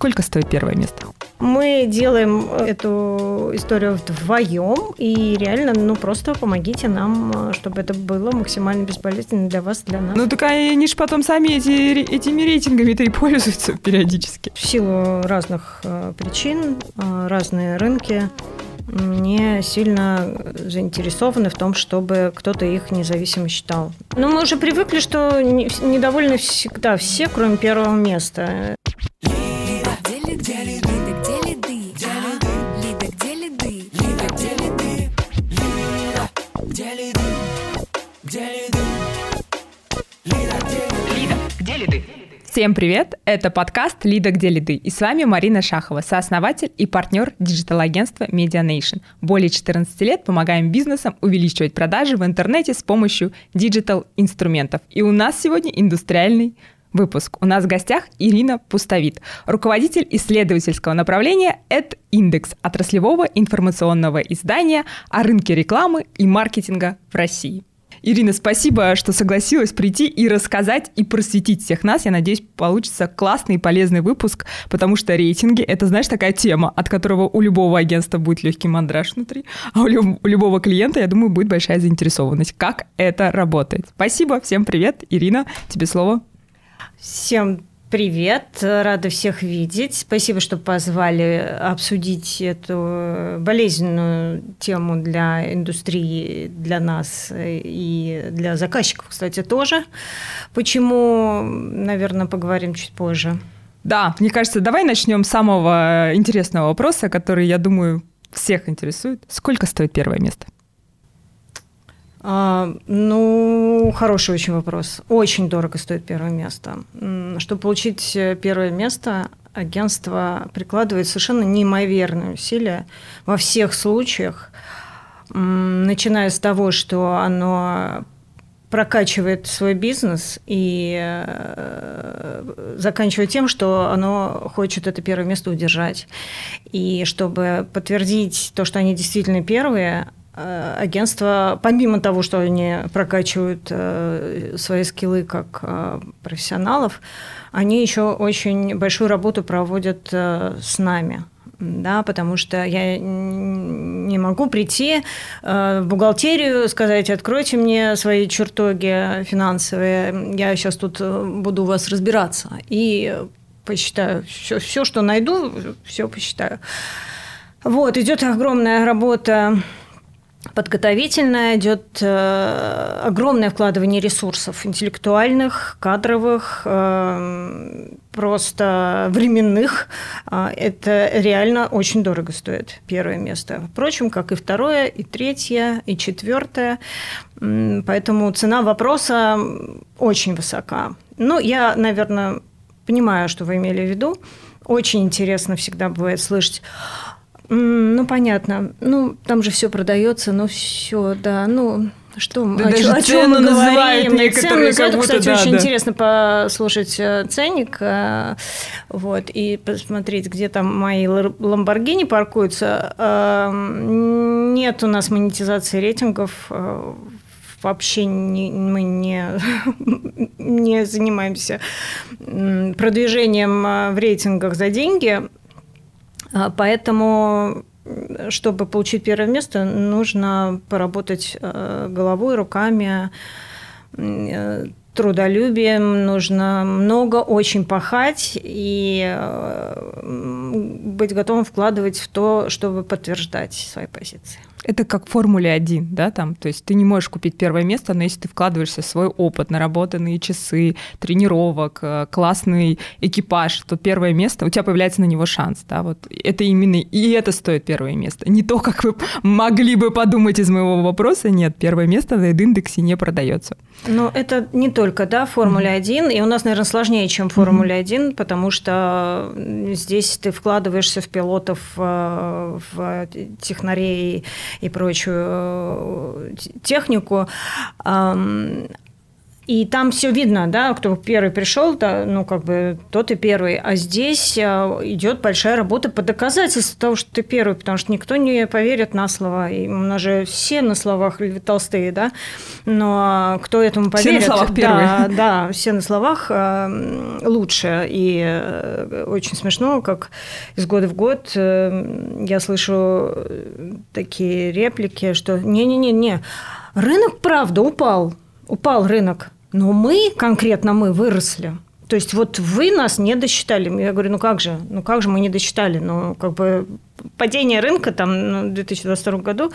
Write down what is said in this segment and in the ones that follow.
Сколько стоит первое место? Мы делаем эту историю вдвоем, и реально, ну, просто помогите нам, чтобы это было максимально безболезненно для вас, для нас. Ну, так они же потом сами эти, этими рейтингами-то и пользуются периодически. В силу разных э, причин, э, разные рынки, не сильно заинтересованы в том, чтобы кто-то их независимо считал. Но мы уже привыкли, что недовольны всегда все, кроме первого места. Всем привет! Это подкаст «Лида. Где лиды?» И с вами Марина Шахова, сооснователь и партнер digital-агентства Media Nation. Более 14 лет помогаем бизнесам увеличивать продажи в интернете с помощью digital-инструментов. И у нас сегодня индустриальный выпуск. У нас в гостях Ирина Пустовит, руководитель исследовательского направления EdIndex, отраслевого информационного издания о рынке рекламы и маркетинга в России. Ирина, спасибо, что согласилась прийти и рассказать, и просветить всех нас. Я надеюсь, получится классный и полезный выпуск, потому что рейтинги — это, знаешь, такая тема, от которого у любого агентства будет легкий мандраж внутри, а у, люб- у любого клиента, я думаю, будет большая заинтересованность. Как это работает? Спасибо, всем привет. Ирина, тебе слово. Всем Привет, рада всех видеть. Спасибо, что позвали обсудить эту болезненную тему для индустрии, для нас и для заказчиков, кстати, тоже. Почему, наверное, поговорим чуть позже. Да, мне кажется, давай начнем с самого интересного вопроса, который, я думаю, всех интересует. Сколько стоит первое место? А, ну, хороший очень вопрос. Очень дорого стоит первое место. Чтобы получить э, первое место, агентство прикладывает совершенно неимоверные усилия во всех случаях, начиная с того, что оно прокачивает свой бизнес и э, заканчивая тем, что оно хочет это первое место удержать. И чтобы подтвердить то, что они действительно первые, агентства, помимо того, что они прокачивают э, свои скиллы как э, профессионалов, они еще очень большую работу проводят с нами. Да, потому что я не могу прийти в бухгалтерию, сказать, откройте мне свои чертоги финансовые, я сейчас тут буду у вас разбираться и посчитаю все, все что найду, все посчитаю. Вот, идет огромная работа подготовительная, идет э, огромное вкладывание ресурсов интеллектуальных, кадровых, э, просто временных. Э, это реально очень дорого стоит, первое место. Впрочем, как и второе, и третье, и четвертое. Поэтому цена вопроса очень высока. Ну, я, наверное, понимаю, что вы имели в виду. Очень интересно всегда бывает слышать ну, понятно. Ну, там же все продается, ну, все, да. Ну, что, да о, даже о чем мы говорим? Цены, это, кстати, да, очень да. интересно послушать э, ценник, э, вот, и посмотреть, где там мои Ламборгини паркуются. Э, нет у нас монетизации рейтингов вообще не, мы не, не занимаемся продвижением в рейтингах за деньги. А, поэтому чтобы получить первое место, нужно поработать э, головой, руками, э, трудолюбием, нужно много очень пахать и э, быть готовым вкладывать в то, чтобы подтверждать свои позиции. Это как в Формуле 1, да, там, то есть ты не можешь купить первое место, но если ты вкладываешься в свой опыт, наработанные часы, тренировок, э, классный экипаж, то первое место, у тебя появляется на него шанс, да, вот это именно, и это стоит первое место. Не то, как вы могли бы подумать из моего вопроса, нет, первое место на индексе не продается. Но это не только, да, Формуля 1, и у нас, наверное, сложнее, чем Формуля 1, потому что здесь ты вкладываешься в пилотов, э, в технарей, и прочую э, технику. И там все видно, да, кто первый пришел, да, ну, как бы тот и первый. А здесь а, идет большая работа по доказательству того, что ты первый, потому что никто не поверит на слова. И у нас же все на словах толстые, да, но кто этому поверит? Все на словах первые. Да, да, все на словах а, лучше. И э, очень смешно, как из года в год э, я слышу такие реплики, что не-не-не-не, рынок, правда, упал, упал рынок. Но мы, конкретно мы, выросли. То есть вот вы нас не досчитали. Я говорю, ну как же, ну как же мы не досчитали? Ну как бы падение рынка там в 2022 году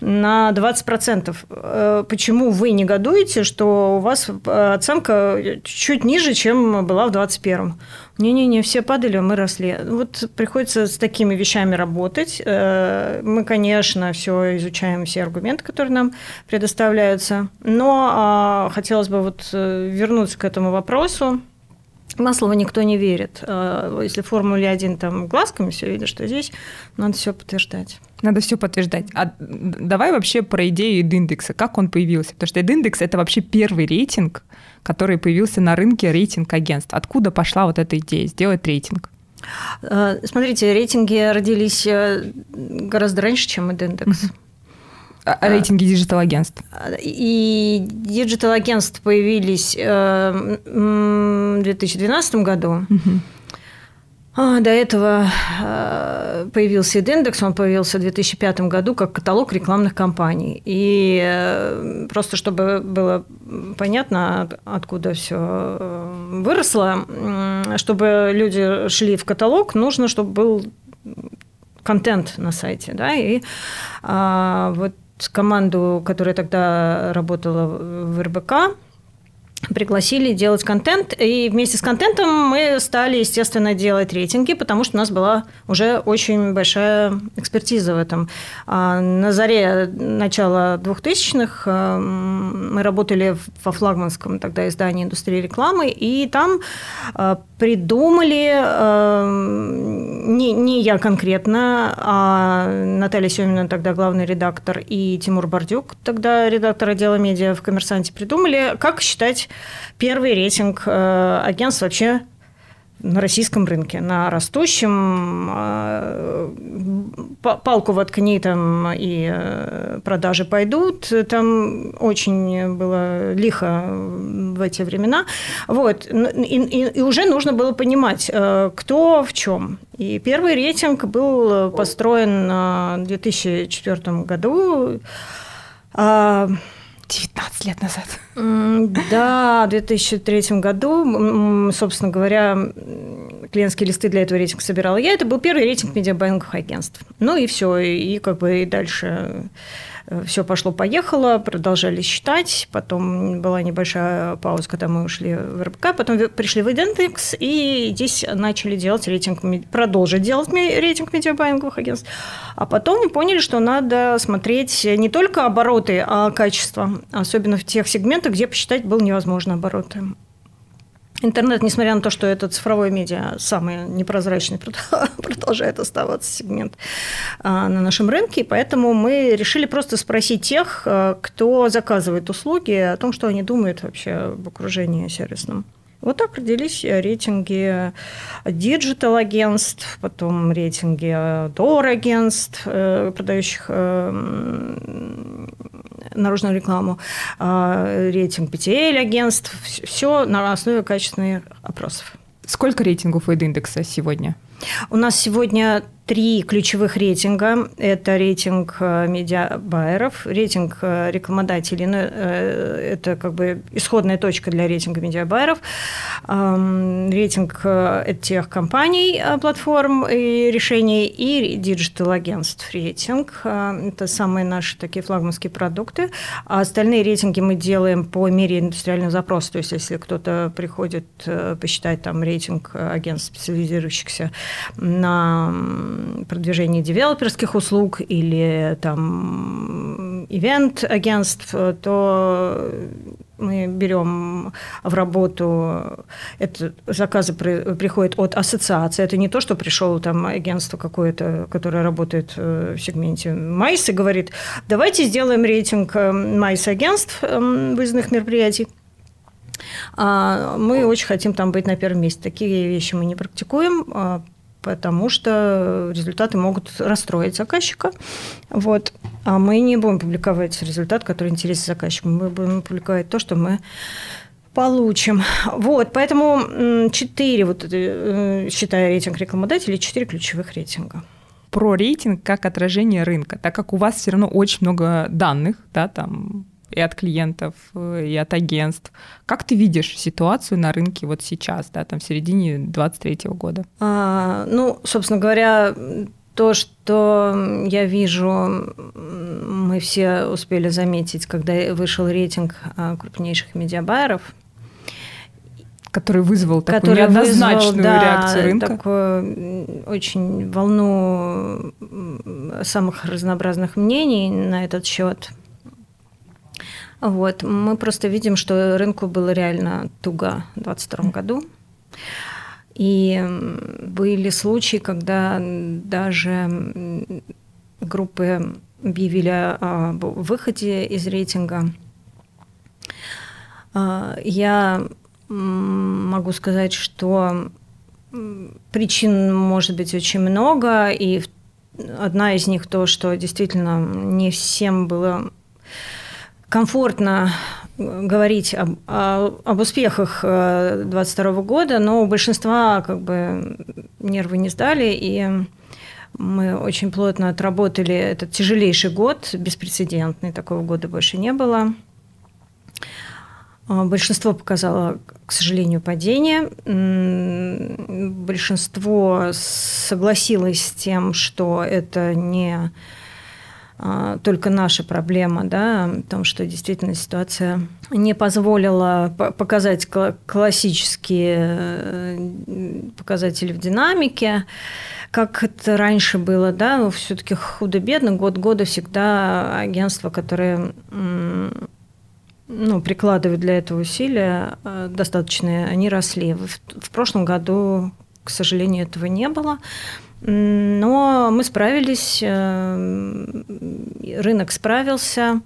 на 20%. Э, почему вы негодуете, что у вас оценка чуть ниже, чем была в 2021? Не-не-не, все падали, а мы росли. Вот приходится с такими вещами работать. Э, мы, конечно, все изучаем, все аргументы, которые нам предоставляются. Но а, хотелось бы вот э, вернуться к этому вопросу на слово никто не верит. А, если в Формуле 1 там глазками все видно, что здесь надо все подтверждать. Надо все подтверждать. А давай вообще про идею индекса. Как он появился? Потому что индекс это вообще первый рейтинг, который появился на рынке рейтинг агентств. Откуда пошла вот эта идея сделать рейтинг? А, смотрите, рейтинги родились э, гораздо раньше, чем индекс. А, а, рейтинги digital-агентств. И digital-агентств появились э, в 2012 году. Угу. До этого э, появился индекс, он появился в 2005 году как каталог рекламных кампаний. И э, просто чтобы было понятно, откуда все выросло, чтобы люди шли в каталог, нужно, чтобы был контент на сайте, да, и а, вот команду, которая тогда работала в РБК, пригласили делать контент, и вместе с контентом мы стали, естественно, делать рейтинги, потому что у нас была уже очень большая экспертиза в этом. А на заре начала 2000-х э, мы работали во флагманском тогда издании индустрии рекламы, и там э, придумали, э, не, не я конкретно, а Наталья Семина, тогда главный редактор, и Тимур Бордюк, тогда редактор отдела медиа в «Коммерсанте», придумали, как считать первый рейтинг э, агентств вообще на российском рынке, на растущем. Э, палку воткни там и э, продажи пойдут. Там очень было лихо в эти времена. Вот. И, и, и уже нужно было понимать, кто в чем. И первый рейтинг был построен в 2004 году. 19 лет назад. Да, в 2003 году, собственно говоря, клиентские листы для этого рейтинга собирала я. Это был первый рейтинг медиабанковых агентств. Ну и все, и как бы и дальше все пошло-поехало, продолжали считать, потом была небольшая пауза, когда мы ушли в РБК, потом пришли в Идентекс, и здесь начали делать рейтинг, продолжить делать рейтинг медиабайинговых агентств, а потом мы поняли, что надо смотреть не только обороты, а качество, особенно в тех сегментах, где посчитать было невозможно обороты. Интернет, несмотря на то, что это цифровое медиа, самый непрозрачный, продолжает оставаться сегмент а, на нашем рынке, и поэтому мы решили просто спросить тех, а, кто заказывает услуги, о том, что они думают вообще об окружении сервисном. Вот так родились рейтинги digital-агентств, потом рейтинги outdoor-агентств, э, продающих э, наружную рекламу, э, рейтинг BTL-агентств. Все на основе качественных опросов. Сколько рейтингов у индекса сегодня? У нас сегодня три ключевых рейтинга. Это рейтинг э, медиабайеров, рейтинг э, рекламодателей, ну, э, это как бы исходная точка для рейтинга медиабайеров, рейтинг tech-компаний, платформ и решений, и digital-агентств рейтинг. Это самые наши такие флагманские продукты. А остальные рейтинги мы делаем по мере индустриального запроса. То есть, если кто-то приходит посчитать там рейтинг агентств, специализирующихся на продвижении девелоперских услуг или там ивент-агентств, то мы берем в работу, это заказы при, приходят от ассоциации, это не то, что пришел там агентство какое-то, которое работает э, в сегменте. МАИС и говорит, давайте сделаем рейтинг э, МАИС агентств э, выездных мероприятий, А, мы очень хотим там быть на первом месте. Такие вещи мы не практикуем, а, потому что результаты могут расстроить заказчика. Вот. А мы не будем публиковать результат, который интересен заказчику. Мы будем публиковать то, что мы получим. Вот, поэтому четыре, вот, э, считая рейтинг рекламодателей, четыре ключевых рейтинга про рейтинг как отражение рынка, так как у вас все равно очень много данных, да, там и от клиентов, э, и от агентств. Как ты видишь ситуацию на рынке вот сейчас, да, там в середине 23 года? А, ну, собственно говоря, то, что я вижу, мы все успели заметить, когда вышел рейтинг а, крупнейших медиабайеров, который вызвал такую который неоднозначную вызвал, да, реакцию рынка. Такую очень волну самых разнообразных мнений на этот счет. Вот. Мы просто видим, что рынку было реально туго в 2022 году. И были случаи, когда даже группы объявили о выходе из рейтинга. А, я могу сказать, что причин может быть очень много, и одна из них то, что действительно не всем было комфортно говорить об, об успехах 2022 э, года, но у большинства как бы нервы не сдали, и мы очень плотно отработали этот тяжелейший год, беспрецедентный, такого года больше не было. А, большинство показало, к сожалению, падение. Большинство согласилось с тем, что это не а, только наша проблема, да, в том, что действительно ситуация не позволила показать классические э, показатели в динамике, как это раньше было, да, все-таки худо-бедно, год года всегда агентства, которые ну, прикладывают для этого усилия э, достаточные, они росли. В, в прошлом году, к сожалению, этого не было. Но мы справились, э, рынок справился.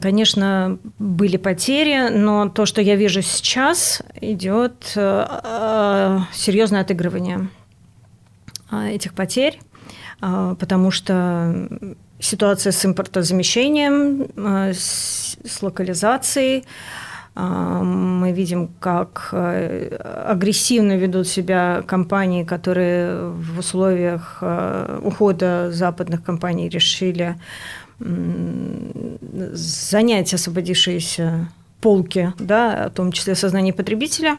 Конечно, были потери, но то, что я вижу сейчас, идет э, серьезное отыгрывание этих потерь, потому что ситуация с импортозамещением, э, с локализацией. Э, мы видим, как э, агрессивно ведут себя компании, которые в условиях ухода западных компаний решили занять освободившиеся полки, да, в том числе сознание потребителя.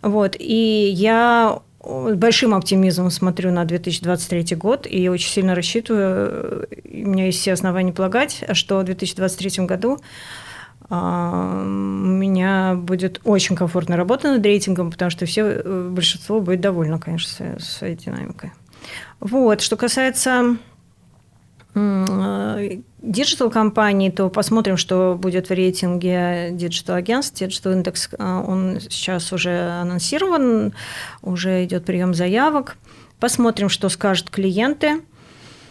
Вот. И я большим оптимизмом смотрю на 2023 год и очень сильно рассчитываю, у меня есть все основания полагать, что в 2023 году а, у меня будет очень комфортная работа над рейтингом, потому что все, э, большинство будет довольно, конечно, своей динамикой. Вот, что касается digital компании, то посмотрим, что будет в рейтинге digital агентств. Digital Index, а, он сейчас уже анонсирован, уже идет прием заявок. Посмотрим, что скажут клиенты.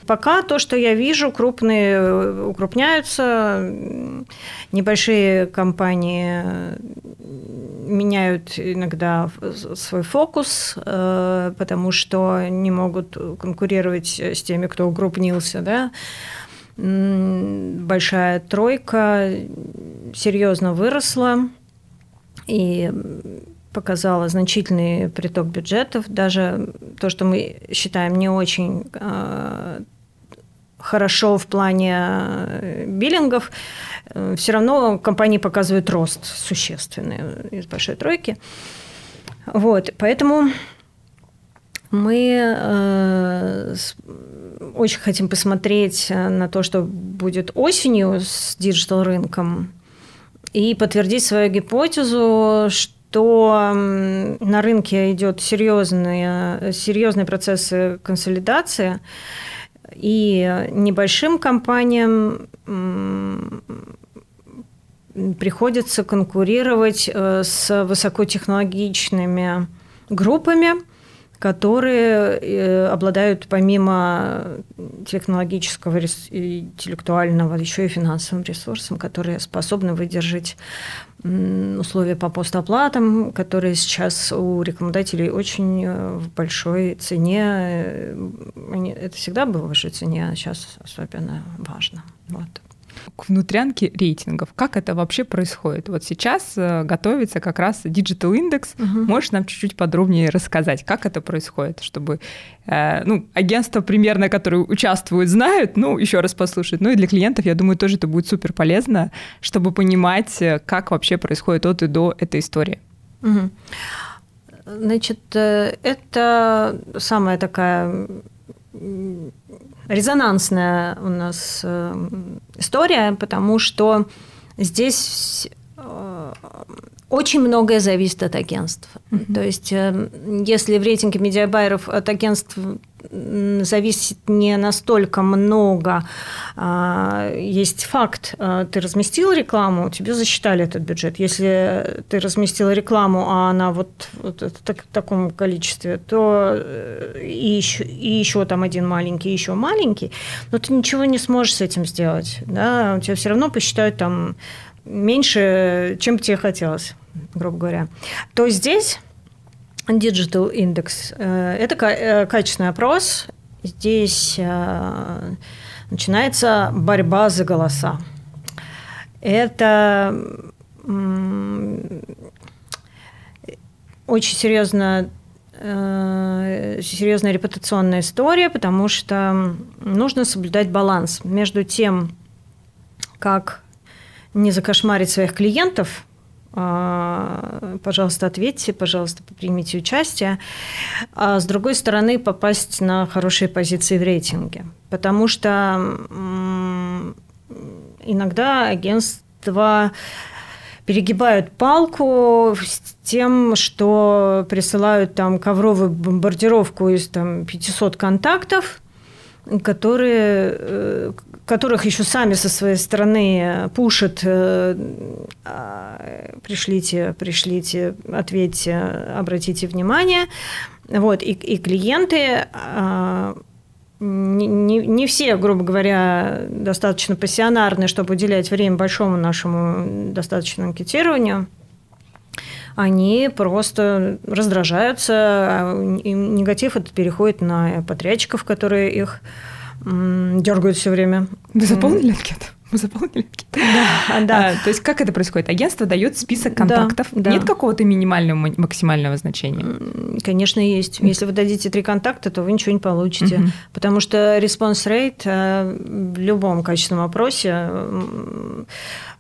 Пока то, что я вижу, крупные э, укрупняются, небольшие компании меняют иногда свой фокус, э, потому что не могут конкурировать с теми, кто укрупнился, да. Большая тройка серьезно выросла и показала значительный приток бюджетов, даже то, что мы считаем не очень э, хорошо в плане э, биллингов, э, все равно компании показывают рост существенный из большой тройки. Вот, поэтому мы э, очень хотим посмотреть на то, что будет осенью с digital рынком, и подтвердить свою гипотезу, что на рынке идет серьезные, серьезные процессы консолидации, и небольшим компаниям приходится конкурировать э, с высокотехнологичными группами, которые э, обладают помимо технологического и интеллектуального еще и финансовым ресурсом, которые способны выдержать условия по постоплатам, которые сейчас у рекламодателей очень э, в большой цене. Это всегда было в большой цене, а сейчас особенно важно. Вот к внутрянке рейтингов. Как это вообще происходит? Вот сейчас э, готовится как раз Digital Index. Угу. Можешь нам чуть-чуть подробнее рассказать, как это происходит, чтобы э, ну, агентства примерно, которые участвуют, знают, ну, еще раз послушать. Ну и для клиентов, я думаю, тоже это будет супер полезно, чтобы понимать, э, как вообще происходит от и до этой истории. Угу. Значит, это самая такая резонансная у нас э, история, потому что здесь очень многое зависит от агентств. Mm-hmm. То есть, э, если в рейтинге медиабайеров от агентств зависит не настолько много. А, есть факт, а, ты разместил рекламу, тебе засчитали этот бюджет. Если ты разместил рекламу, а она вот, вот в таком количестве, то э, и еще, и еще там один маленький, и еще маленький, но ты ничего не сможешь с этим сделать. Да? У тебя все равно посчитают там меньше, чем тебе хотелось, грубо говоря. То здесь Digital Index э, – это э, качественный опрос. Здесь э, начинается борьба за голоса. Это очень серьезно серьезная репутационная история, потому что нужно соблюдать баланс между тем, как не закошмарить своих клиентов, а, пожалуйста, ответьте, пожалуйста, примите участие. А с другой стороны, попасть на хорошие позиции в рейтинге. Потому что иногда агентства перегибают палку с тем, что присылают там ковровую бомбардировку из там, 500 контактов, которые, э, которых еще сами со своей стороны пушат, э, а, пришлите, пришлите, ответьте, обратите внимание. Вот, и, и клиенты а, не, не, не все, грубо говоря, достаточно пассионарны, чтобы уделять время большому нашему достаточному анкетированию – они просто раздражаются, а и негатив этот переходит на подрядчиков, которые их дергают все время. Вы заполнили анкету? Вы заполнили? Да, да. А, то есть как это происходит? Агентство дает список контактов. Да, да. Нет какого-то минимального, максимального значения? Конечно, есть. Если вы дадите три контакта, то вы ничего не получите. Угу. Потому что response rate э, в любом качественном опросе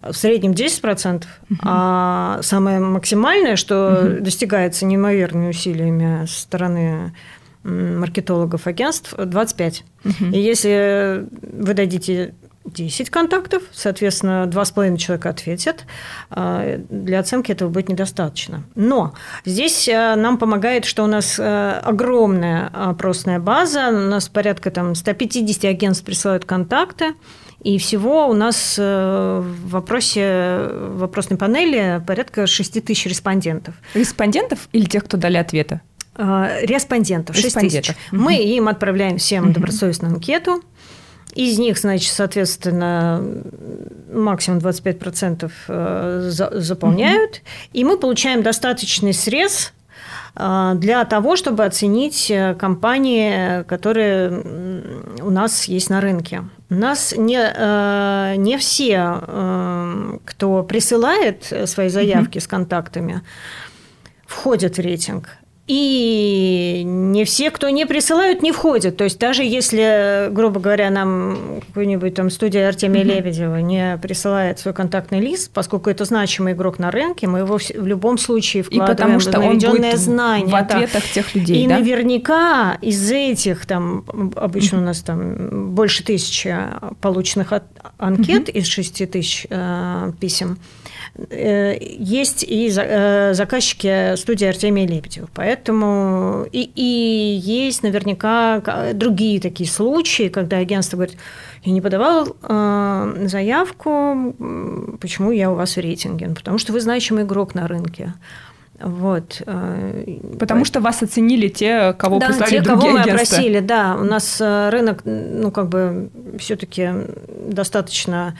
в среднем 10%, угу. а самое максимальное, что угу. достигается неимоверными усилиями со стороны маркетологов агентств 25. Угу. И если вы дадите 10 контактов, соответственно, 2,5 человека ответят. А, для оценки этого будет недостаточно. Но здесь а, нам помогает, что у нас а, огромная опросная база, у нас порядка там, 150 агентств присылают контакты, и всего у нас в вопросе, в вопросной панели порядка 6 тысяч респондентов. Респондентов или тех, кто дали ответы? Респондентов, 6 тысяч. Угу. Мы им отправляем всем угу. добросовестную анкету. Из них, значит, соответственно, максимум 25% э, заполняют, угу. и мы получаем достаточный срез э, для того, чтобы оценить э, компании, которые у нас есть на рынке. У нас не, не все, кто присылает свои заявки mm с контактами, входят в рейтинг. И не все, кто не присылают, не входят. То есть даже если, грубо говоря, нам какой-нибудь там студия Артемия mm-hmm. Лебедева не присылает свой контактный лист, поскольку это значимый игрок на рынке, мы его в любом случае вкладываем и потому что в наведенное знание. В ответах да. тех людей. И да? наверняка из этих там обычно mm-hmm. у нас там больше тысячи полученных анкет mm-hmm. из шести тысяч э, писем. Э, есть и э, заказчики студии Артемия Лебедева. Поэтому и, и есть наверняка другие такие случаи, когда агентство говорит, я не подавал э, заявку, почему я у вас в рейтинге? Ну, потому что вы значимый игрок на рынке. Вот. Потому что вас оценили те, кого да, прислали те, другие кого мы агентства. опросили, да. У нас рынок, ну, как бы, все-таки достаточно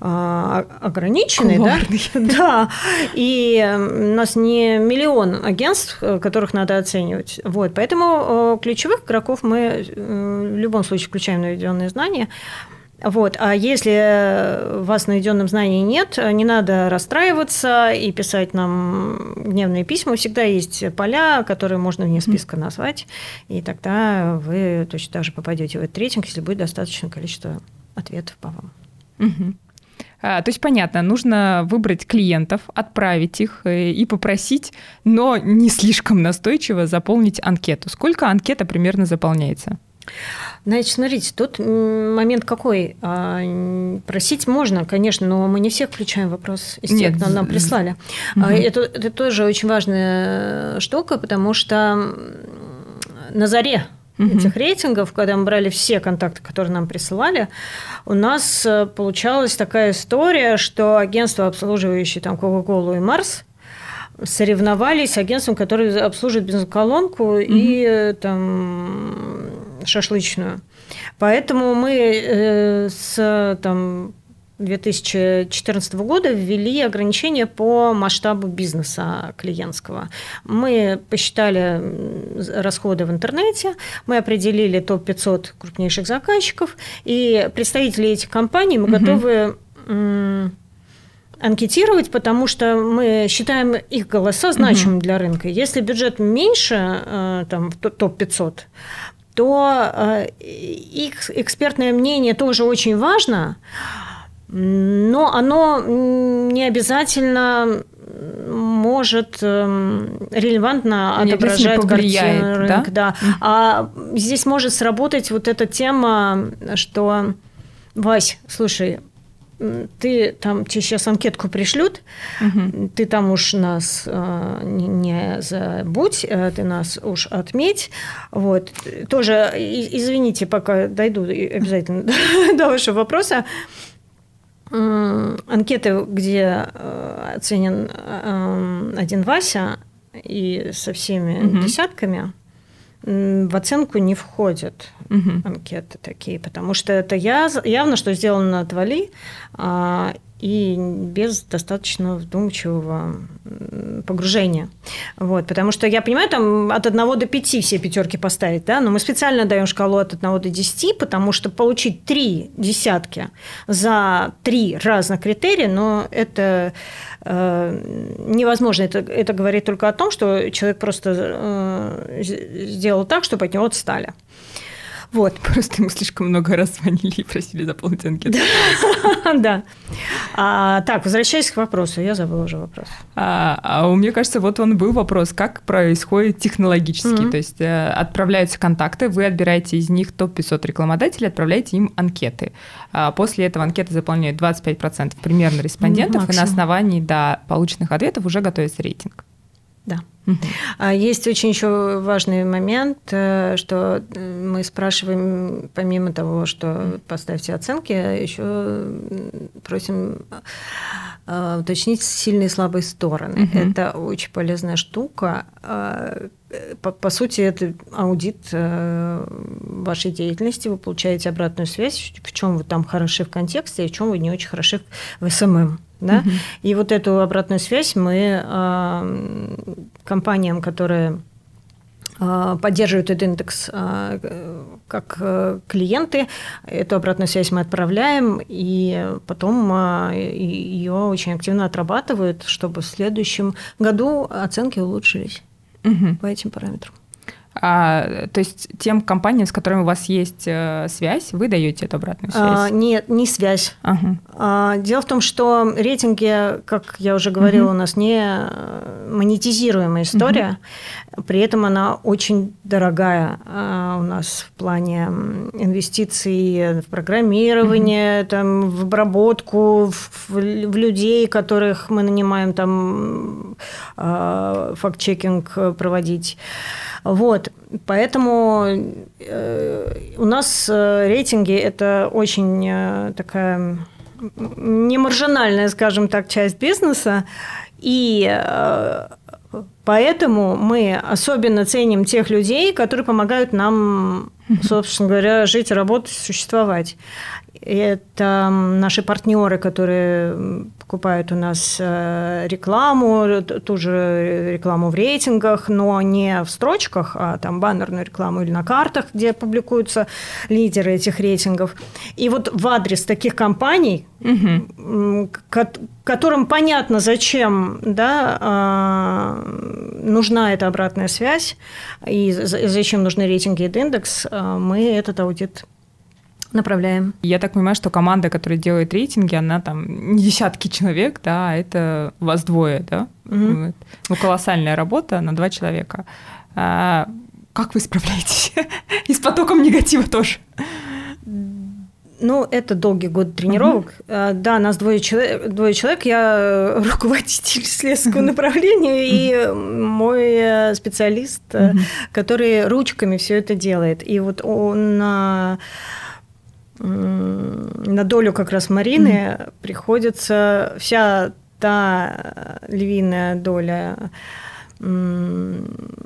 а, ограниченный, да? да, и у нас не миллион агентств, которых надо оценивать. Вот, поэтому ключевых игроков мы в любом случае включаем наведенные знания. Вот. А если вас наведенном знании нет, не надо расстраиваться и писать нам гневные письма. Всегда есть поля, которые можно вне списка назвать, и тогда вы точно так же попадете в этот рейтинг, если будет достаточное количество ответов по вам. Угу. А, то есть понятно, нужно выбрать клиентов, отправить их э, и попросить, но не слишком настойчиво заполнить анкету. Сколько анкета примерно заполняется? Значит, смотрите, тут момент какой. А, просить можно, конечно, но мы не всех включаем вопрос из тех, кто нам прислали. Угу. Это, это тоже очень важная штука, потому что на заре этих рейтингов, когда мы брали все контакты, которые нам присылали, у нас э, получалась такая история, что агентства, обслуживающие там Coca-Cola и Марс, соревновались с агентством, которое обслуживает бензоколонку угу. и э, там шашлычную. Поэтому мы э, с там 2014 года ввели ограничения по масштабу бизнеса клиентского. Мы посчитали расходы в интернете, мы определили топ-500 крупнейших заказчиков, и представители этих компаний мы угу. готовы анкетировать, потому что мы считаем их голоса значимыми угу. для рынка. Если бюджет меньше, э, там, топ-500, то э, их экспертное мнение тоже очень важно, но оно не обязательно может эм, релевантно отображать картину рынка. Да? Да. А здесь может сработать вот эта тема, что Вась, слушай, ты там тебе сейчас анкетку пришлют, угу. ты там уж нас э, не, не забудь, э, ты нас уж отметь. Вот. Тоже, извините, пока дойду обязательно до вашего вопроса анкеты, где э, оценен э, один Вася и со всеми угу. десятками, в оценку не входят угу. анкеты такие, потому что это явно, что сделано от Вали, а, и без достаточно вдумчивого погружения. Вот, потому что я понимаю, там от 1 до 5 все пятерки поставить, да, но мы специально даем шкалу от 1 до 10, потому что получить три десятки за три разных критерия, но это э, невозможно. Это, это говорит только о том, что человек просто э, сделал так, чтобы от него отстали. Вот. Просто ему слишком много раз звонили и просили заполнить анкету. Да. А, так, возвращаясь к вопросу, я забыла уже вопрос. А, а меня кажется, вот он был вопрос, как происходит технологически. То есть э, отправляются контакты, вы отбираете из них топ-500 рекламодателей, отправляете им анкеты. А после этого анкеты заполняют 25% примерно респондентов, и на основании да, полученных ответов уже готовится рейтинг. Угу. Есть очень еще важный момент, э, что мы спрашиваем, помимо того, что поставьте оценки, еще просим э, уточнить сильные и слабые стороны. Угу. Это очень полезная штука. Э, по, по сути, это аудит вашей деятельности. Вы получаете обратную связь, в чем вы там хороши в контексте, и в чем вы не очень хороши в SMM. Да? Угу. И вот эту обратную связь мы э, компаниям, которые э, поддерживают этот индекс э, как э, клиенты, эту обратную связь мы отправляем, и потом ее очень активно отрабатывают, чтобы в следующем году оценки улучшились угу. по этим параметрам. А, то есть тем компаниям, с которыми у вас есть э, связь, вы даете эту обратную связь? А, нет, не связь. Ага. А, дело в том, что рейтинги, как я уже говорила, угу. у нас не э, монетизируемая история, угу. при этом она очень дорогая а, у нас в плане инвестиций в программирование, угу. там, в обработку, в, в людей, которых мы нанимаем там а, факт-чекинг проводить. Вот, поэтому э, у нас э, рейтинги – это очень э, такая не маржинальная, скажем так, часть бизнеса, и Поэтому мы особенно ценим тех людей, которые помогают нам, собственно говоря, жить, работать, существовать. Это наши партнеры, которые покупают у нас э, рекламу, ту же рекламу в рейтингах, но не в строчках, а там баннерную рекламу или на картах, где публикуются лидеры этих рейтингов. И вот в адрес таких компаний, угу. которым понятно, зачем да, а, нужна эта обратная связь и зачем нужны рейтинги и индекс, а, мы этот аудит направляем. Я так понимаю, что команда, которая делает рейтинги, она там не десятки человек, да, а это вас двое, да? Угу. Ну, колоссальная работа на два человека. А, как вы справляетесь? И с потоком негатива тоже. Ну, это долгий год тренировок. Uh-huh. Да, нас двое человек, двое человек. Я руководитель исследовательского uh-huh. направления uh-huh. и мой э, специалист, uh-huh. который ручками все это делает. И вот он на долю как раз Марины mm-hmm. приходится вся та львиная доля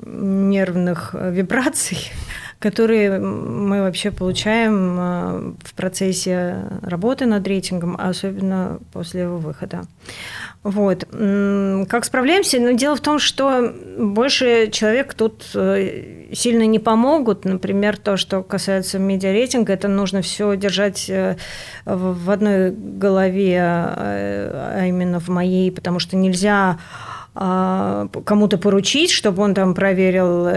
нервных вибраций, которые мы вообще получаем э, в процессе работы над рейтингом, особенно после его выхода. Вот. Как справляемся? Но ну, дело в том, что больше человек тут э, сильно не помогут. Например, то, что касается медиарейтинга, это нужно все держать э, в одной голове, а именно в моей, потому что нельзя а, кому-то поручить, чтобы он там проверил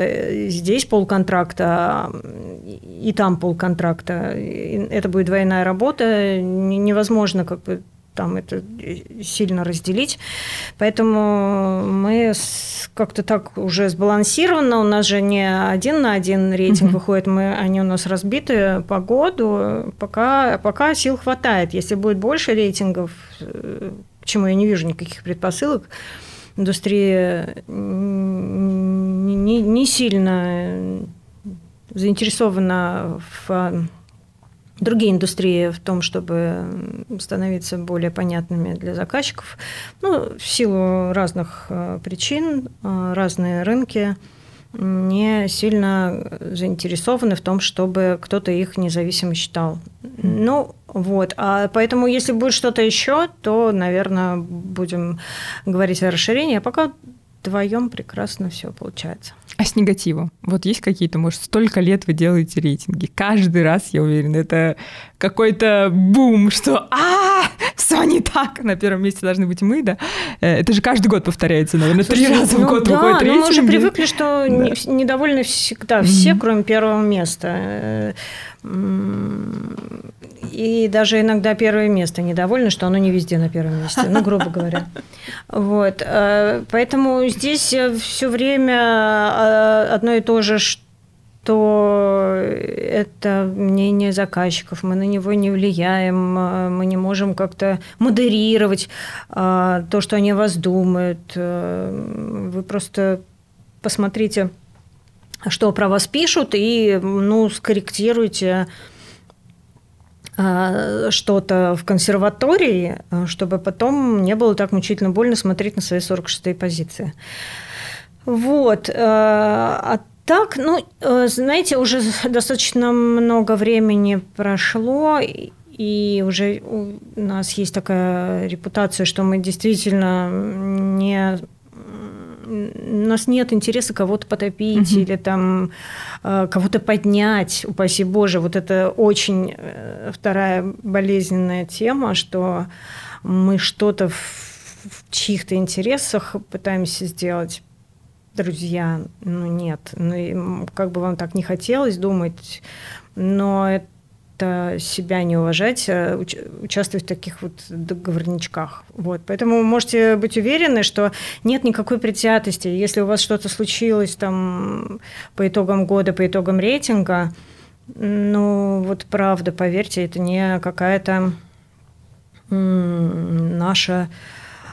здесь полконтракта и там полконтракта. Это будет двойная работа. Невозможно как бы там это сильно разделить. Поэтому мы как-то так уже сбалансировано. У нас же не один на один рейтинг выходит, мы, они у нас разбиты по году, пока, пока сил хватает. Если будет больше рейтингов, э, к чему я не вижу никаких предпосылок, индустрия не, не, сильно заинтересована в другие индустрии в том, чтобы становиться более понятными для заказчиков. Ну, в силу разных э, причин, э, разные рынки не сильно заинтересованы в том, чтобы кто-то их независимо считал. Ну, вот. А поэтому, если будет что-то еще, то, наверное, будем говорить о расширении. А пока вдвоем прекрасно все получается. А с негативом? Вот есть какие-то, может, столько лет вы делаете рейтинги. Каждый раз, я уверена, это какой-то бум, что а все не так. На первом месте должны быть мы, да. Э, это же каждый год повторяется, наверное, три раза ну, в год да, выходит рейтинг. мы уже привыкли, что да. недовольны всегда все, mm-hmm. кроме первого места. Э, и даже иногда первое место недовольны, что оно не везде на первом месте, ну, грубо говоря. Вот. Э, поэтому здесь все время одно и то же, что это мнение заказчиков, мы на него не влияем, э, мы не можем как-то модерировать то, что они о вас думают. Вы просто посмотрите что про вас пишут, и ну, скорректируйте что-то в консерватории, чтобы потом не было так мучительно больно смотреть на свои 46-е позиции. Вот. А так, ну, знаете, уже достаточно много времени прошло, и уже у нас есть такая репутация, что мы действительно не у нас нет интереса кого-то потопить угу. или там э, кого-то поднять, упаси Боже. Вот это очень э, вторая болезненная тема, что мы что-то в чьих-то интересах пытаемся сделать. Друзья, ну нет, ну как бы вам так не хотелось думать, но это себя не уважать, а участвовать в таких вот договорничках. Вот. Поэтому можете быть уверены, что нет никакой предвзятости. Если у вас что-то случилось там по итогам года, по итогам рейтинга, ну вот правда, поверьте, это не какая-то наша а,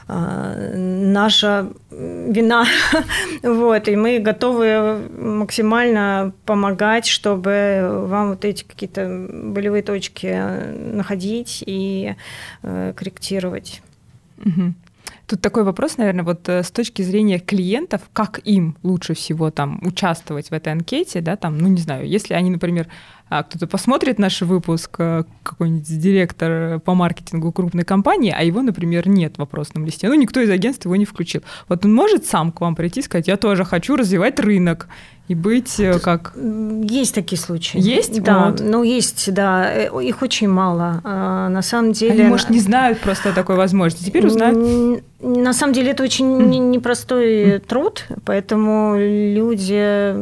наша вина. вот, и мы готовы максимально помогать, чтобы вам вот эти какие-то болевые точки находить и э, корректировать. Тут такой вопрос, наверное, вот э, с точки зрения клиентов, как им лучше всего там участвовать в этой анкете, да, там, ну не знаю, если они, например, кто-то посмотрит наш выпуск, э, какой-нибудь директор по маркетингу крупной компании, а его, например, нет в вопросном листе. Ну, никто из агентств его не включил. Вот он может сам к вам прийти и сказать, я тоже хочу развивать рынок и быть э, как... Есть такие случаи. Есть? Да, вот. ну есть, да, э, их очень мало. А, на самом деле... Они, может, не знают просто о такой возможности, теперь узнают. На самом деле это очень непростой труд, поэтому люди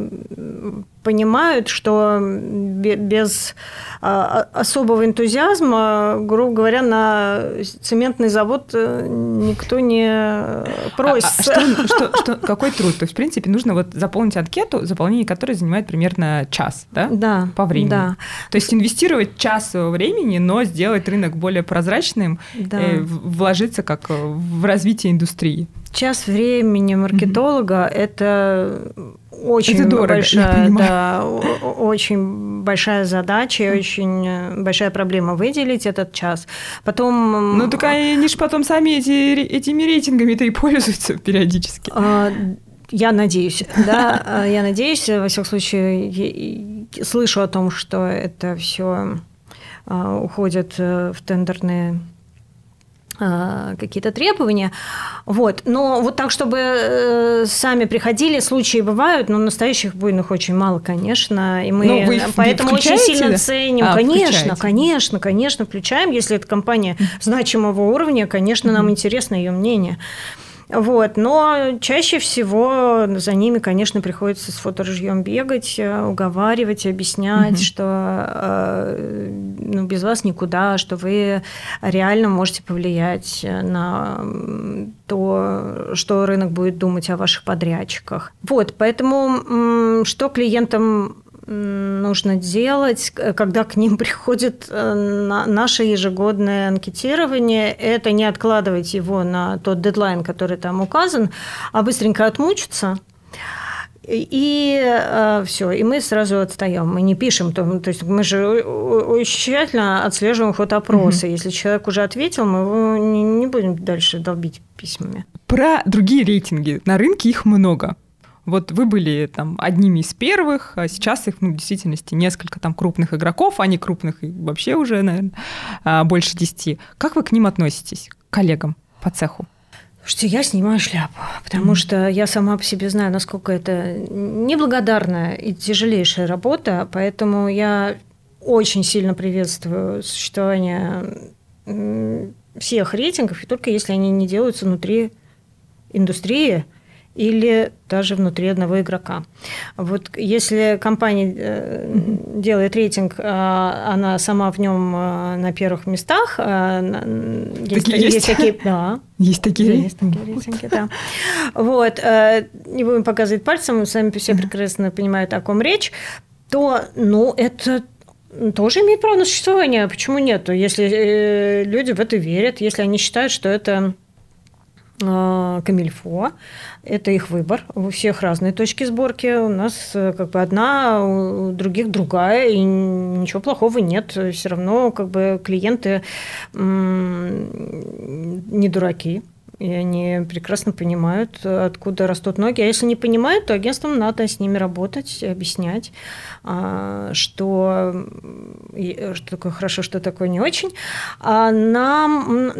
понимают, что без а, особого энтузиазма, грубо говоря, на цементный завод э, никто не просит. А, а что, что, что, какой труд? То есть, в принципе, нужно вот заполнить анкету, заполнение которой занимает примерно час, да? Да. По времени. Да. То есть инвестировать час времени, но сделать рынок более прозрачным, да. э, вложиться как в развитие индустрии. Час времени маркетолога mm-hmm. это очень это дорого, большая, да, очень большая задача, mm. очень э, большая проблема выделить этот час. Потом. Ну так они же потом сами эти, этими рейтингами-то и пользуются периодически. А, я надеюсь, да, а, я надеюсь, во всяком случае, слышу о том, что это все а, уходит э, в тендерные какие-то требования. Вот. Но вот так, чтобы э, сами приходили, случаи бывают, но настоящих буйных очень мало, конечно. И мы но вы поэтому очень сильно ценим. А, конечно, включаете. конечно, конечно, включаем. Если это компания значимого уровня, конечно, нам интересно ее мнение. Вот. Но чаще всего за ними, конечно, приходится с фоторужьем бегать, э, уговаривать, объяснять, угу. что э, ну, без вас никуда, что вы реально можете повлиять на то, что рынок будет думать о ваших подрядчиках. Вот, поэтому что клиентам нужно делать, когда к ним приходит э, наше ежегодное анкетирование, это не откладывать его на тот дедлайн, который там указан, а быстренько отмучиться, и э, все, и мы сразу отстаем, мы не пишем, то, то есть мы же тщательно отслеживаем ход опроса. Угу. Если человек уже ответил, мы его не, не будем дальше долбить письмами. Про другие рейтинги на рынке их много. Вот вы были там одними из первых, а сейчас их ну, в действительности несколько там крупных игроков, они крупных и вообще уже, наверное, а, больше десяти. Как вы к ним относитесь, к коллегам по цеху? Слушайте, я снимаю шляпу, потому mm-hmm. что я сама по себе знаю, насколько это неблагодарная и тяжелейшая работа, поэтому я очень сильно приветствую существование всех рейтингов, и только если они не делаются внутри индустрии, или даже внутри одного игрока. Вот если компания mm-hmm. делает рейтинг, а, она сама в нем а, на первых местах, есть, такие есть? есть такие, да, есть такие, есть такие рейтинги, да. Вот, э, не будем показывать пальцем, сами все прекрасно понимают, о ком речь, то, ну, это тоже имеет право на существование. Почему нет? Если э, люди в это верят, если они считают, что это а, камильфо. Это их выбор. У всех разные точки сборки. У нас э, как бы одна, у других другая, и ничего плохого нет. Все равно как бы клиенты не дураки. И они прекрасно понимают, откуда растут ноги. А если не понимают, то агентствам надо с ними работать, объяснять, а, что, что такое хорошо, что такое не очень. А нам,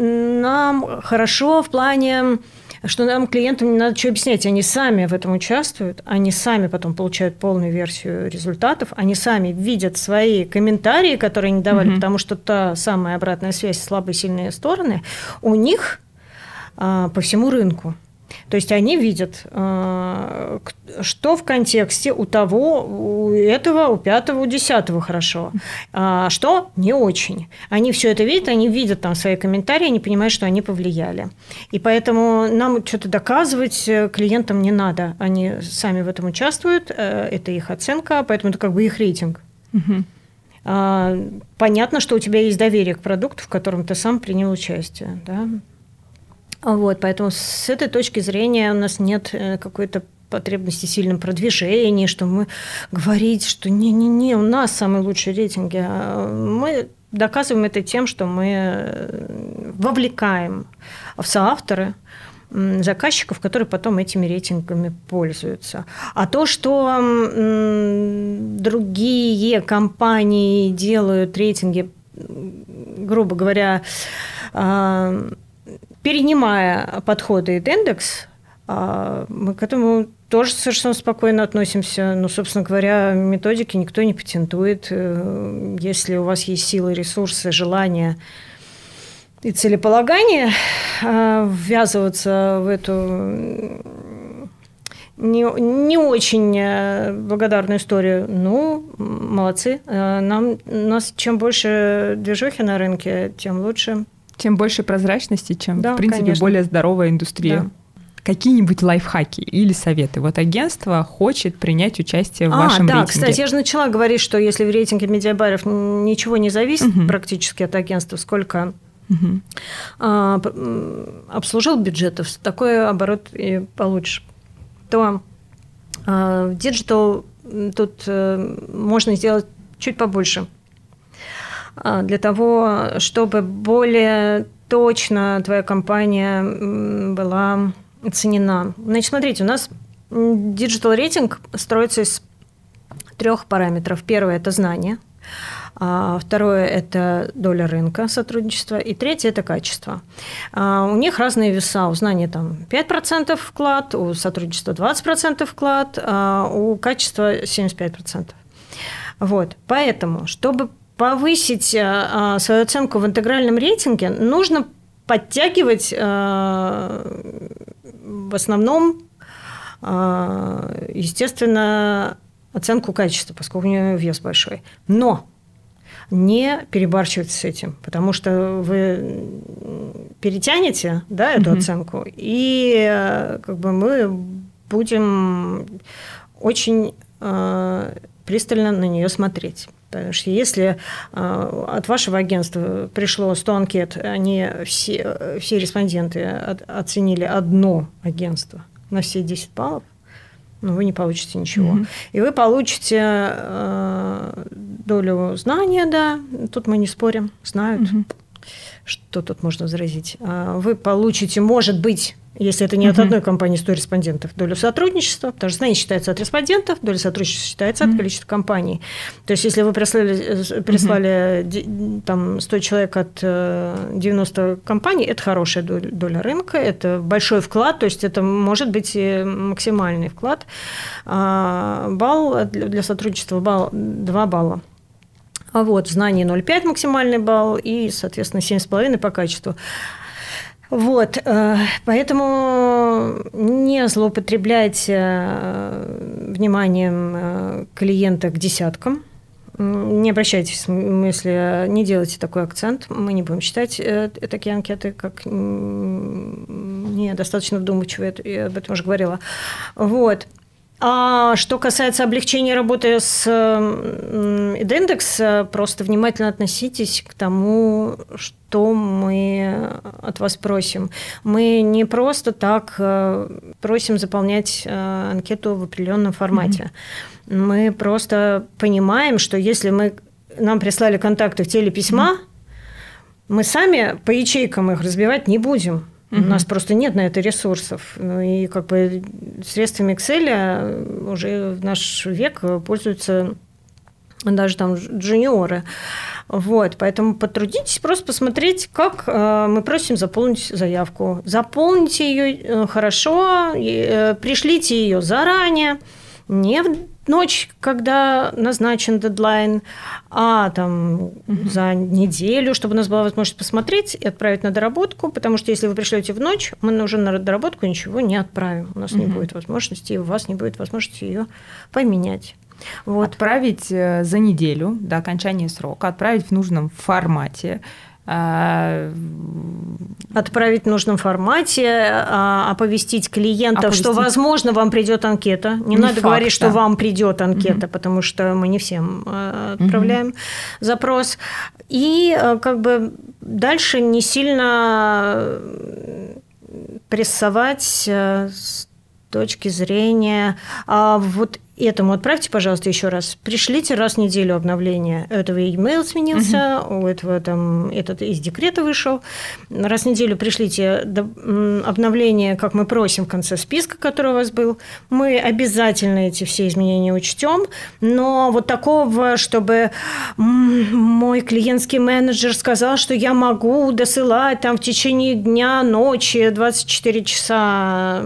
нам хорошо в плане что нам, клиентам, не надо что объяснять. Они сами в этом участвуют, они сами потом получают полную версию результатов, они сами видят свои комментарии, которые они давали, mm потому что та самая обратная связь, слабые сильные стороны, у них по всему рынку. То есть они видят, а, что в контексте у того, у этого, у пятого, у десятого хорошо, а что не очень. Они все это видят, они видят там свои комментарии, они понимают, что они повлияли. И поэтому нам что-то доказывать клиентам не надо. Они сами в этом участвуют, э, это их оценка, поэтому это как бы их рейтинг. Угу. Понятно, что у тебя есть доверие к продукту, в котором ты сам принял участие. Да? Вот, поэтому с этой точки зрения у нас нет э, какой-то потребности в сильном продвижении, что мы говорить, что не-не-не, у нас самые лучшие рейтинги. А мы доказываем это тем, что мы э, вовлекаем в соавторы заказчиков, которые потом этими рейтингами пользуются. А то, что другие компании делают рейтинги, грубо говоря, а, перенимая подходы индекс, а, мы к этому тоже совершенно спокойно относимся. Ну, собственно говоря, методики никто не патентует. Э, если у вас есть силы, ресурсы, желание и целеполагание э, ввязываться в эту не, не очень э, благодарную историю. Ну, молодцы. Нам, у нас чем больше движухи на рынке, тем лучше. Тем больше прозрачности, чем, да, в принципе, конечно. более здоровая индустрия. Да какие-нибудь лайфхаки или советы? Вот агентство хочет принять участие в а, вашем да, рейтинге. кстати, я же начала говорить, что если в рейтинге медиабайеров ничего не зависит угу. практически от агентства, сколько угу. а, обслужил бюджетов, такой оборот и получишь, то а, в digital тут а, можно сделать чуть побольше для того, чтобы более точно твоя компания была оценена. Значит, смотрите, у нас digital рейтинг строится из трех параметров. Первое – это знание. А второе – это доля рынка сотрудничества. И третье – это качество. А у них разные веса. У знания там 5% вклад, у сотрудничества 20% вклад, а у качества 75%. Вот. Поэтому, чтобы повысить а, свою оценку в интегральном рейтинге, нужно подтягивать в основном, естественно, оценку качества, поскольку у нее вес большой. Но не перебарщивать с этим, потому что вы перетянете да, эту угу. оценку, и как бы мы будем очень э, пристально на нее смотреть. Потому что если э, от вашего агентства пришло 100 анкет, они все, все респонденты оценили одно агентство на все 10 баллов, ну, вы не получите ничего. Mm-hmm. И вы получите э, долю знания, да, тут мы не спорим, знают, mm-hmm. Что тут можно возразить. А вы получите, может быть, если это не от одной компании 100 респондентов, долю сотрудничества, потому что знание считается от респондентов, доля сотрудничества считается от количества компаний. То есть, если вы прислали, э, прислали там, 100 человек от 90 э, компаний, это хорошая доля, доля рынка, это большой вклад, то есть, это может быть и максимальный вклад. А балл для сотрудничества балл, 2 балла. А вот знание 0,5 максимальный балл и, соответственно, 7,5 по качеству. Вот, э, поэтому не злоупотребляйте э, вниманием э, клиента к десяткам. Не обращайтесь, смысле, не делайте такой акцент. Мы не будем считать такие анкеты как недостаточно вдумчивые, я об этом уже говорила. Вот. А что касается облегчения работы с индекс, просто внимательно относитесь к тому, что мы от вас просим. Мы не просто так э, просим заполнять э, анкету в определенном формате. Mm-hmm. Мы просто понимаем, что если мы нам прислали контакты в теле письма, mm-hmm. мы сами по ячейкам их разбивать не будем. Угу. У нас просто нет на это ресурсов. Ну, и как бы средствами Excel уже в наш век пользуются даже там джуниоры. Вот, поэтому потрудитесь просто посмотреть, как э, мы просим заполнить заявку. Заполните ее э, хорошо, э, пришлите ее заранее, не в ночь, когда назначен дедлайн, а там угу. за неделю, чтобы у нас была возможность посмотреть и отправить на доработку, потому что если вы пришлете в ночь, мы уже на доработку ничего не отправим. У нас угу. не будет возможности, и у вас не будет возможности ее поменять. Вот. Отправить э, за неделю до окончания срока, отправить в нужном формате, отправить в нужном формате, а, оповестить клиентов, оповестить. что, возможно, вам придет анкета. Не, не надо факт, говорить, что вам придет анкета, угу. потому что мы не всем а, отправляем угу. запрос. И как бы дальше не сильно прессовать с точки зрения вот этому отправьте, пожалуйста, еще раз. Пришлите раз в неделю обновление. Этого email сменился, угу. у этого там этот из декрета вышел. Раз в неделю пришлите обновление, как мы просим в конце списка, который у вас был. Мы обязательно эти все изменения учтем, но вот такого, чтобы мой клиентский менеджер сказал, что я могу досылать там в течение дня, ночи, 24 часа,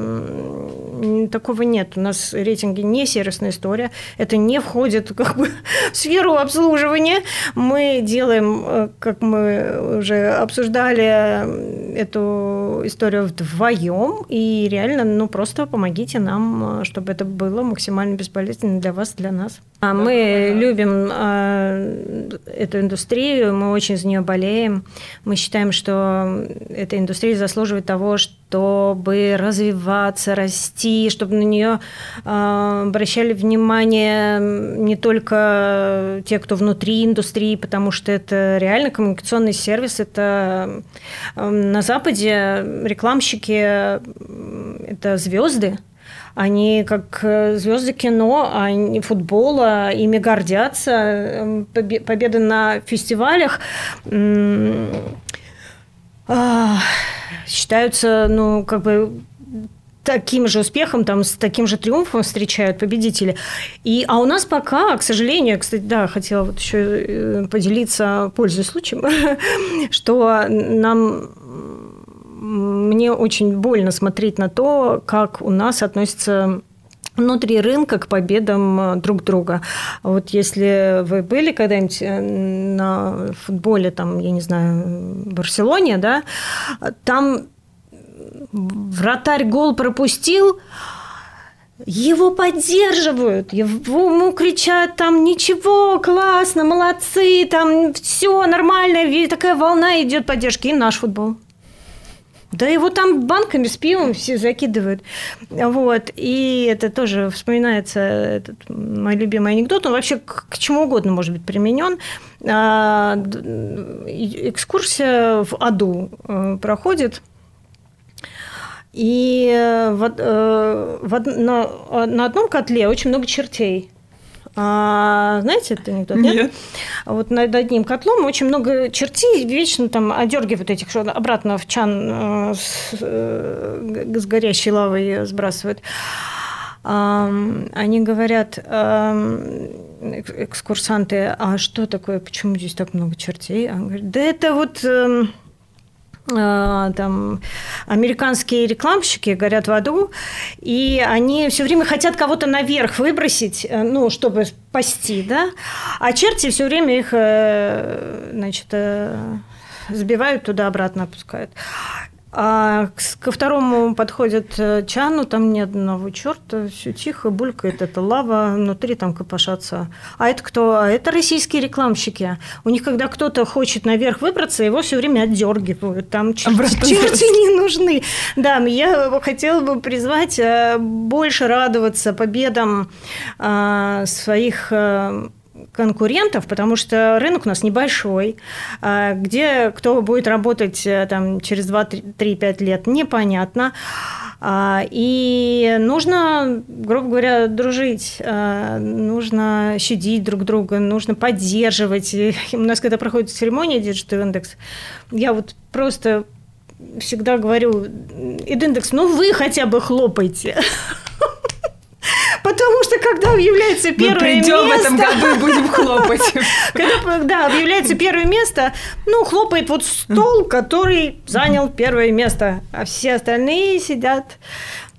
такого нет. У нас рейтинги не сервисная история. Это не входит как бы, в сферу обслуживания. Мы делаем, э, как мы уже обсуждали эту историю вдвоем. И реально, ну, просто помогите нам, чтобы это было максимально безболезненно для вас, для нас. А мы любим э, эту индустрию, мы очень за нее болеем. Мы считаем, что эта индустрия заслуживает того, чтобы развиваться, расти, чтобы на нее э, обращали внимание не только те, кто внутри индустрии, потому что это реально коммуникационный сервис. Это э, на Западе рекламщики это звезды, они как э, звезды кино, они футбола, ими гордятся. Победы на фестивалях а, считаются, ну, как бы таким же успехом, там, с таким же триумфом встречают победители. И, а у нас пока, к сожалению, кстати, да, хотела вот еще э, поделиться, пользуясь случаем, что нам мне очень больно смотреть на то, как у нас относятся внутри рынка к победам э, друг друга. Вот если вы были когда-нибудь э, на футболе, там, я не знаю, в Барселоне, да, там вратарь гол пропустил, его поддерживают, ему кричат там ничего, классно, молодцы, там все нормально, такая волна идет поддержки, и наш футбол. Да его там банками с пивом все закидывают. Вот. И это тоже вспоминается этот мой любимый анекдот. Он вообще к, к чему угодно может быть применен. А, экскурсия в аду э, проходит. И в, э, в, на, на одном котле очень много чертей. А, знаете это анекдот? Нет. нет? Вот над одним котлом очень много чертей, вечно там одергивают этих, что обратно в чан э, с, э, с горящей лавой сбрасывают. Они говорят, экскурсанты, а что такое, почему здесь так много чертей? Он говорит, да это вот эм, там американские рекламщики горят в аду, и они все время хотят кого-то наверх выбросить, э, ну, чтобы спасти, да, а черти все время их, э, значит, э, сбивают туда-обратно, опускают. А ко второму подходит э, Чану, там ни одного черта, все тихо, булькает эта лава, внутри там копошатся. А это кто? А это российские рекламщики. У них, когда кто-то хочет наверх выбраться, его все время отдергивают. Там черти, черти не нужны. Да, я хотела бы призвать э, больше радоваться победам э, своих конкурентов, потому что рынок у нас небольшой, а, где кто будет работать э, там, через 2-3-5 лет, непонятно. А, и нужно, грубо говоря, дружить, а, нужно щадить друг друга, нужно поддерживать. И у нас, когда проходит церемония Digital Index, я вот просто всегда говорю, Индекс, ну вы хотя бы хлопайте. Потому что когда объявляется первое Мы придем место... в этом году и будем хлопать. Когда, да, объявляется первое место, ну, хлопает вот стол, который занял первое место, а все остальные сидят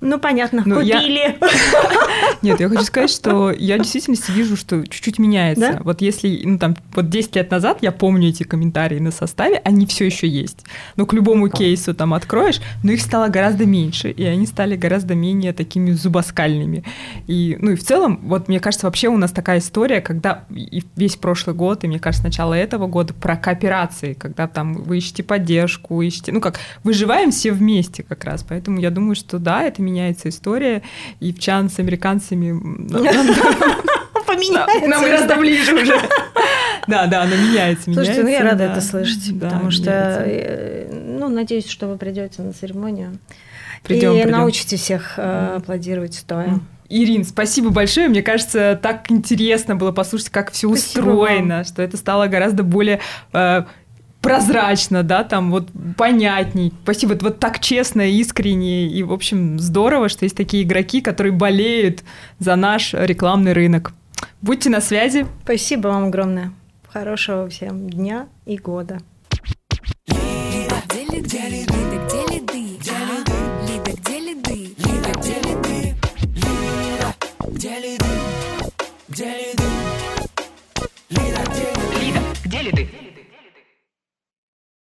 ну, понятно, ну, купили. Я... Нет, я хочу сказать, что я в действительности вижу, что чуть-чуть меняется. Да? Вот если, ну, там, вот 10 лет назад я помню эти комментарии на составе, они все еще есть. Но к любому кейсу там откроешь, но их стало гораздо меньше, и они стали гораздо менее такими зубоскальными. И, ну, и в целом, вот мне кажется, вообще у нас такая история, когда и весь прошлый год, и мне кажется, начало этого года про кооперации, когда там вы ищете поддержку, ищете, ну, как выживаем все вместе как раз. Поэтому я думаю, что да, это меняется история, и в чан с американцами... Поменяется. Нам гораздо ближе уже. Да, да, она меняется, Слушайте, ну я рада это слышать, потому что, э, ну, надеюсь, что вы придете на церемонию. Придем, и научите всех э, аплодировать стоя. Ирин, спасибо большое. Мне кажется, так интересно было послушать, как все устроено, вам. что это стало гораздо более э, прозрачно, да, там вот понятней. Спасибо, вот, вот так честно, искренне. И, в общем, здорово, что есть такие игроки, которые болеют за наш рекламный рынок. Будьте на связи. Спасибо вам огромное. Хорошего всем дня и года. ЛИДА, Где ли ты?